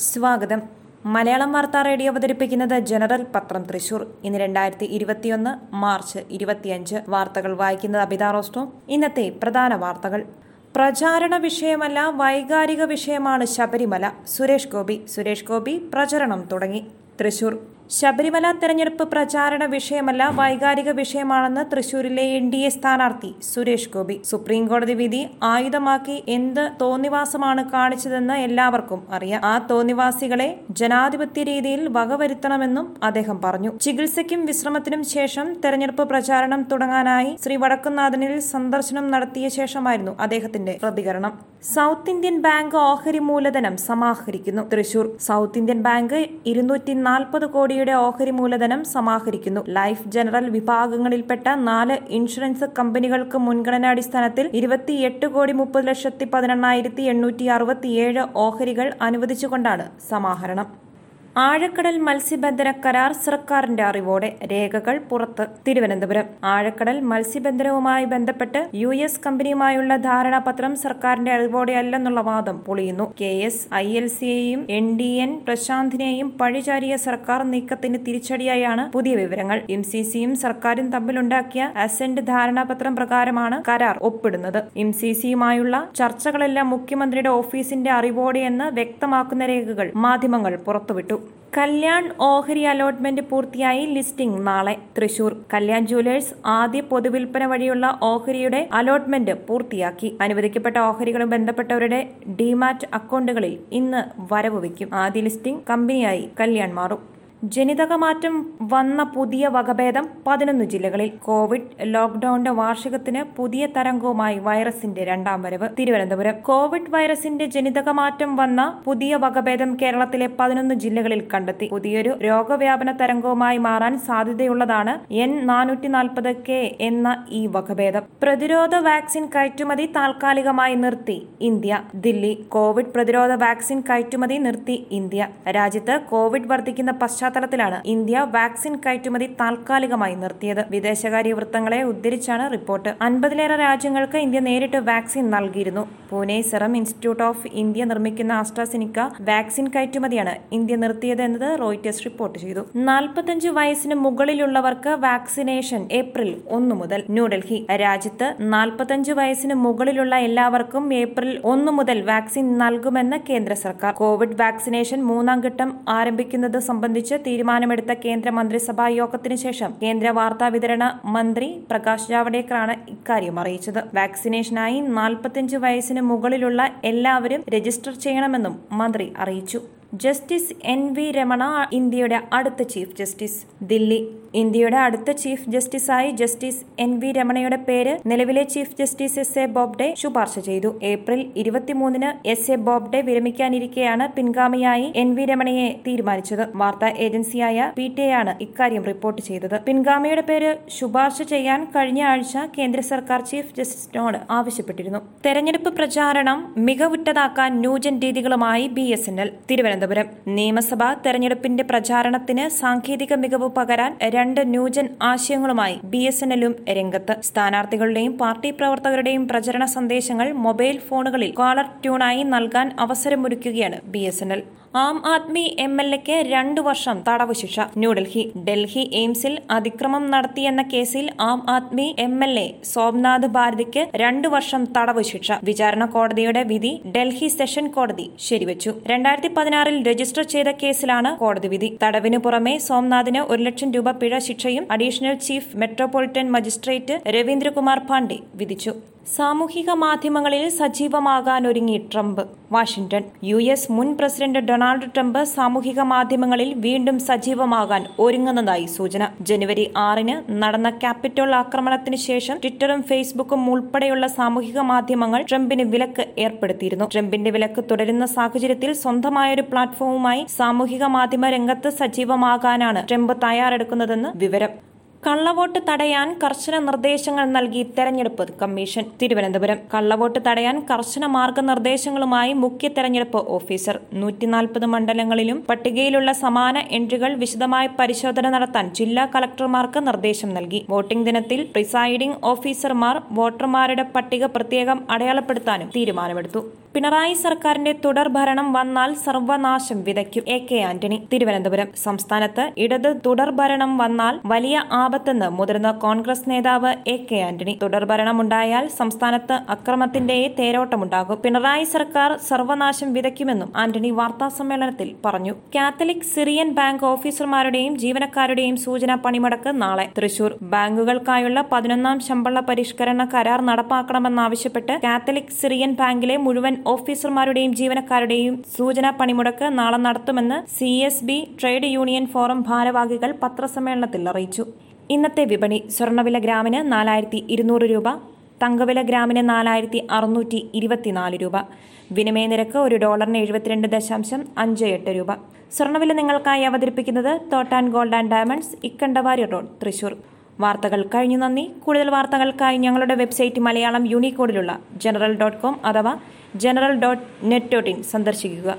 സ്വാഗതം. മലയാളം വാർത്താ റേഡിയോ അവതരിപ്പിക്കുന്നത് ജനറൽ പത്രം തൃശൂർ. ഇന്ന് രണ്ടായിരത്തി ഇരുപത്തിയൊന്ന് മാർച്ച് ഇരുപത്തിയഞ്ച് വാർത്തകൾ വായിക്കുന്നത് അബിത റോസ്റ്റോ ഇന്നത്തെ പ്രധാന വാർത്തകൾ. പ്രചാരണ വിഷയമല്ല വൈകാരിക വിഷയമാണ് ശബരിമല. സുരേഷ് ഗോപി സുരേഷ് ഗോപി പ്രചരണം തുടങ്ങി. തൃശൂർ. ശബരിമല തെരഞ്ഞെടുപ്പ് പ്രചാരണ വിഷയമല്ല വൈകാരിക വിഷയമാണെന്ന് തൃശൂരിലെ എൻ ഡി എ സ്ഥാനാർത്ഥി സുരേഷ് ഗോപി. സുപ്രീം കോടതി വിധി ആയുധമാക്കി എന്ത് തോന്നിവാസമാണ് കാണിച്ചതെന്ന് എല്ലാവർക്കും അറിയാം. ആ തോന്നിവാസികളെ ജനാധിപത്യ രീതിയിൽ വകവരുത്തണമെന്നും അദ്ദേഹം പറഞ്ഞു. ചികിത്സയ്ക്കും വിശ്രമത്തിനും ശേഷം തെരഞ്ഞെടുപ്പ് പ്രചാരണം തുടങ്ങാനായി ശ്രീ വടക്കുന്നാഥനിൽ സന്ദർശനം നടത്തിയ ശേഷമായിരുന്നു അദ്ദേഹത്തിന്റെ പ്രതികരണം. സൗത്ത് ഇന്ത്യൻ ബാങ്ക് ഓഹരി മൂലധനം സമാഹരിക്കുന്നു. തൃശൂർ സൗത്ത് ഇന്ത്യൻ ബാങ്ക് ഇരുന്നൂറ്റി നാൽപ്പത് കോടിയുടെ ഓഹരി മൂലധനം സമാഹരിക്കുന്നു. ലൈഫ് ജനറൽ വിഭാഗങ്ങളിൽപ്പെട്ട നാല് ഇൻഷുറൻസ് കമ്പനികൾക്ക് മുൻഗണനാടിസ്ഥാനത്തിൽ ഇരുപത്തിയെട്ട് കോടി മുപ്പത് ലക്ഷത്തി പതിനെണ്ണായിരത്തി എണ്ണൂറ്റി അറുപത്തിയേഴ് ഓഹരികൾ അനുവദിച്ചുകൊണ്ടാണ് സമാഹരണം. ആഴക്കടൽ മത്സ്യബന്ധന കരാർ സർക്കാരിന്റെ അറിവോടെ രേഖകൾ പുറത്ത് തിരുവനന്തപുരം. ആഴക്കടൽ മത്സ്യബന്ധനവുമായി ബന്ധപ്പെട്ട് യു എസ് കമ്പനിയുമായുള്ള ധാരണാപത്രം സർക്കാരിന്റെ അറിവോടെയല്ലെന്നുള്ള വാദം പൊളിയുന്നു. കെ എസ് ഐ എൽ സിയെയും എൻ ഡി എൻ പ്രശാന്തിനെയും പഴിചാരിയ സർക്കാർ നീക്കത്തിന് തിരിച്ചടിയായാണ് പുതിയ വിവരങ്ങൾ. എം സി സിയും സർക്കാരും തമ്മിലുണ്ടാക്കിയ അസന്റ് ധാരണാപത്രം പ്രകാരമാണ് കരാർ ഒപ്പിടുന്നത്. എം സി സിയുമായുള്ള ചർച്ചകളെല്ലാം മുഖ്യമന്ത്രിയുടെ ഓഫീസിന്റെ അറിവോടെയെന്ന് വ്യക്തമാക്കുന്ന രേഖകൾ മാധ്യമങ്ങൾ പുറത്തുവിട്ടു. കല്യാൺ ഓഹരി അലോട്ട്മെന്റ് പൂർത്തിയായി ലിസ്റ്റിംഗ് നാളെ തൃശൂർ. കല്യാൺ ജുവലേഴ്സ് ആദ്യ പൊതുവിൽപ്പന വഴിയുള്ള ഓഹരിയുടെ അലോട്ട്മെന്റ് പൂർത്തിയാക്കി. അനുവദിക്കപ്പെട്ട ഓഹരികളും ബന്ധപ്പെട്ടവരുടെ ഡിമാറ്റ് അക്കൗണ്ടുകളിൽ ഇന്ന് വരവ് വയ്ക്കും. ആദ്യ ലിസ്റ്റിംഗ് കമ്പനിയായി കല്യാൺ മാറും. ജനിതക മാറ്റം വന്ന പുതിയ വകഭേദം പതിനൊന്ന് ജില്ലകളിൽ. കോവിഡ് ലോക്ഡൌണിന്റെ വാർഷികത്തിന് പുതിയ തരംഗവുമായി വൈറസിന്റെ രണ്ടാം വരവ്. തിരുവനന്തപുരം. കോവിഡ് വൈറസിന്റെ ജനിതക മാറ്റം വന്ന പുതിയ വകഭേദം കേരളത്തിലെ പതിനൊന്ന് ജില്ലകളിൽ കണ്ടെത്തി. പുതിയൊരു രോഗവ്യാപന തരംഗവുമായി മാറാൻ സാധ്യതയുള്ളതാണ് എൻ നാനൂറ്റി നാൽപ്പത് കെ എന്ന ഈ വകഭേദം. പ്രതിരോധ വാക്സിൻ കയറ്റുമതി താൽക്കാലികമായി നിർത്തി ഇന്ത്യ. ദില്ലി. കോവിഡ് പ്രതിരോധ വാക്സിൻ കയറ്റുമതി നിർത്തി ഇന്ത്യ. രാജ്യത്ത് കോവിഡ് വർദ്ധിക്കുന്ന പശ്ചാത്തലം പശ്ചാത്തലത്തിലാണ് ഇന്ത്യ വാക്സിൻ കയറ്റുമതി താൽക്കാലികമായി നിർത്തിയത്. വിദേശകാര്യ വൃത്തങ്ങളെ ഉദ്ധരിച്ചാണ് റിപ്പോർട്ട്. അൻപതിലേറെ രാജ്യങ്ങൾക്ക് ഇന്ത്യ നേരിട്ട് വാക്സിൻ നൽകിയിരുന്നു. Pune serum institute of India നിർമ്മിക്കുന്ന ആസ്ട്രാസിനിക്ക വാക്സിൻ കയറ്റുമതിയാണ് ഇന്ത്യ നിർത്തിയത് എന്നത് റോയിറ്റേഴ്സ് റിപ്പോർട്ട് ചെയ്തു. നാൽപ്പത്തഞ്ച് വയസ്സിന് മുകളിലുള്ളവർക്ക് വാക്സിനേഷൻ ഏപ്രിൽ ഒന്ന് മുതൽ ന്യൂഡൽഹി. രാജ്യത്ത് നാൽപ്പത്തഞ്ച് വയസ്സിന് മുകളിലുള്ള എല്ലാവർക്കും ഏപ്രിൽ ഒന്ന് മുതൽ വാക്സിൻ നൽകുമെന്ന് കേന്ദ്ര സർക്കാർ. കോവിഡ് വാക്സിനേഷൻ മൂന്നാം ഘട്ടം ആരംഭിക്കുന്നത് സംബന്ധിച്ച് തീരുമാനമെടുത്ത കേന്ദ്ര മന്ത്രിസഭാ യോഗത്തിനു ശേഷം കേന്ദ്ര വാർത്താ വിതരണ മന്ത്രി പ്രകാശ് ജാവ്ഡേക്കറാണ് ഇക്കാര്യം അറിയിച്ചത്. വാക്സിനേഷനായി നാൽപ്പത്തിയഞ്ച് വയസ്സിന് മുകളിലുള്ള എല്ലാവരും രജിസ്റ്റർ ചെയ്യണമെന്നും മന്ത്രി അറിയിച്ചു. ജസ്റ്റിസ് എൻ വി രമണ ഇന്ത്യയുടെ അടുത്ത ചീഫ് ജസ്റ്റിസ്. ദില്ലി. ഇന്ത്യയുടെ അടുത്ത ചീഫ് ജസ്റ്റിസായി ജസ്റ്റിസ് എൻ വി രമണയുടെ പേര് നിലവിലെ chief justice S A Bobde ശുപാർശ ചെയ്തു. ഏപ്രിൽ ഇരുപത്തിമൂന്നിന് എസ് എ ബോബ്ഡെ വിരമിക്കാനിരിക്കെയാണ് പിൻഗാമിയായി എൻ വി രമണയെ തീരുമാനിച്ചത്. വാർത്താ ഏജൻസിയായ പി ടി ആണ് ഇക്കാര്യം റിപ്പോർട്ട് ചെയ്തത്. പിൻഗാമിയുടെ പേര് ശുപാർശ ചെയ്യാൻ കഴിഞ്ഞ ആഴ്ച കേന്ദ്ര സർക്കാർ ചീഫ് ജസ്റ്റിസിനോട് ആവശ്യപ്പെട്ടിരുന്നു. തെരഞ്ഞെടുപ്പ് പ്രചാരണം മികവുറ്റതാക്കാൻ new gen രീതികളുമായി B S N L. Thiruvananthapuram നിയമസഭാ തെരഞ്ഞെടുപ്പിന്റെ പ്രചാരണത്തിന് സാങ്കേതിക മികവ് പകരാൻ രണ്ട് ന്യൂജൻ ആശയങ്ങളുമായി ബി എസ് എൻ എല്ലും രംഗത്ത്. സ്ഥാനാർത്ഥികളുടെയും പാർട്ടി പ്രവർത്തകരുടെയും പ്രചരണ സന്ദേശങ്ങൾ മൊബൈൽ ഫോണുകളിൽ കോളർ ട്യൂണായി നൽകാൻ അവസരമൊരുക്കുകയാണ് B S N L. Aam Aadmi M L എക്ക് രണ്ടു വർഷം തടവ് ശിക്ഷ. ന്യൂഡൽഹി ഡൽഹി എയിംസിൽ അതിക്രമം നടത്തിയെന്ന കേസിൽ Aam Aadmi M L A Somnath ഭാരതിക്ക് രണ്ടു വർഷം തടവ് ശിക്ഷ. വിചാരണ കോടതിയുടെ വിധി ഡൽഹി സെഷൻ കോടതി ശരിവച്ചു. രണ്ടായിരത്തി പതിനാറിൽ രജിസ്റ്റർ ചെയ്ത കേസിലാണ് കോടതി വിധി. തടവിനു പുറമെ സോംനാഥിന് ഒരു ലക്ഷം രൂപ പിഴ ശിക്ഷയും additional chief metropolitan magistrate Ravindrakumar Pandey വിധിച്ചു. സാമൂഹിക മാധ്യമങ്ങളിൽ സജീവമാകാനൊരുങ്ങി ട്രംപ്. വാഷിംഗ്ടൺ യു എസ് മുൻ പ്രസിഡന്റ് ഡൊണാൾഡ് ട്രംപ് സാമൂഹിക മാധ്യമങ്ങളിൽ വീണ്ടും സജീവമാകാൻ ഒരുങ്ങുന്നതായി സൂചന. ജനുവരി ആറിന് നടന്ന ക്യാപിറ്റോൾ ആക്രമണത്തിന് ശേഷം ട്വിറ്ററും ഫേസ്ബുക്കും ഉൾപ്പെടെയുള്ള സാമൂഹിക മാധ്യമങ്ങൾ ട്രംപിന് വിലക്ക് ഏർപ്പെടുത്തിയിരുന്നു. ട്രംപിന്റെ വിലക്ക് തുടരുന്ന സാഹചര്യത്തിൽ സ്വന്തമായൊരു പ്ലാറ്റ്ഫോമുമായി സാമൂഹിക മാധ്യമ രംഗത്ത് സജീവമാകാനാണ് ട്രംപ് തയ്യാറെടുക്കുന്നതെന്ന് വിവരം. കള്ളവോട്ട് തടയാൻ കർശന നിർദ്ദേശങ്ങൾ നൽകി തെരഞ്ഞെടുപ്പ് കമ്മീഷൻ. തിരുവനന്തപുരം. കള്ളവോട്ട് തടയാൻ കർശന മാർഗനിർദ്ദേശങ്ങളുമായി മുഖ്യ തെരഞ്ഞെടുപ്പ് ഓഫീസർ. നൂറ്റിനാൽപ്പത് മണ്ഡലങ്ങളിലും പട്ടികയിലുള്ള സമാന എൻട്രികൾ വിശദമായ പരിശോധന നടത്താൻ ജില്ലാ കളക്ടർമാർക്ക് നിർദ്ദേശം നൽകി. വോട്ടിംഗ് ദിനത്തിൽ പ്രിസൈഡിംഗ് ഓഫീസർമാർ വോട്ടർമാരുടെ പട്ടിക പ്രത്യേകം അടയാളപ്പെടുത്താനും തീരുമാനമെടുത്തു. പിണറായി സർക്കാരിന്റെ തുടർ ഭരണം വന്നാൽ സർവനാശം വിതയ്ക്കും എ കെ ആന്റണി. തിരുവനന്തപുരം സംസ്ഥാനത്ത് ഇടത് തുടർ ഭരണം വന്നാൽ വലിയ ആപത്തെന്ന് മുതിർന്ന കോൺഗ്രസ് നേതാവ് എ കെ ആന്റണി. തുടർ ഭരണമുണ്ടായാൽ സംസ്ഥാനത്ത് അക്രമത്തിന്റെ തേരോട്ടമുണ്ടാകും. പിണറായി സർക്കാർ സർവനാശം വിതയ്ക്കുമെന്നും ആന്റണി വാർത്താ സമ്മേളനത്തിൽ പറഞ്ഞു. കാത്തലിക് സിറിയൻ ബാങ്ക് ഓഫീസർമാരുടെയും ജീവനക്കാരുടെയും സൂചന പണിമുടക്ക് നാളെ. തൃശൂർ ബാങ്കുകൾക്കായുള്ള പതിനൊന്നാം ശമ്പള പരിഷ്കരണ കരാർ നടപ്പാക്കണമെന്നാവശ്യപ്പെട്ട് കാത്തലിക് സിറിയൻ ബാങ്കിലെ മുഴുവൻ ഓഫീസർമാരുടെയും ജീവനക്കാരുടെയും സൂചനാ പണിമുടക്ക് നാളെ നടത്തുമെന്ന് C S B trade union forum ഭാരവാഹികൾ പത്രസമ്മേളനത്തിൽ അറിയിച്ചു. ഇന്നത്തെ വിപണി സ്വർണവില ഗ്രാമിന് നാലായിരത്തി ഇരുന്നൂറ് രൂപ തങ്കവില ഗ്രാമിന് നാലായിരത്തി അറുന്നൂറ്റി ഇരുപത്തിനാല് രൂപ വിനിമയ നിരക്ക് ഒരു ഡോളറിന് എഴുപത്തിരണ്ട് ദശാംശം അഞ്ച് എട്ട് രൂപ. സ്വർണവില നിങ്ങൾക്കായി അവതരിപ്പിക്കുന്നത് thought and gold and diamonds Ikkandavari road Thrissur. വാർത്തകൾ കഴിഞ്ഞു നന്ദി. കൂടുതൽ വാർത്തകൾക്കായി ഞങ്ങളുടെ വെബ്സൈറ്റ് മലയാളം യൂണിക്കോഡിലുള്ള ജനറൽ ഡോട്ട് കോം അഥവാ general dot net dot in സന്ദർശിക്കുക.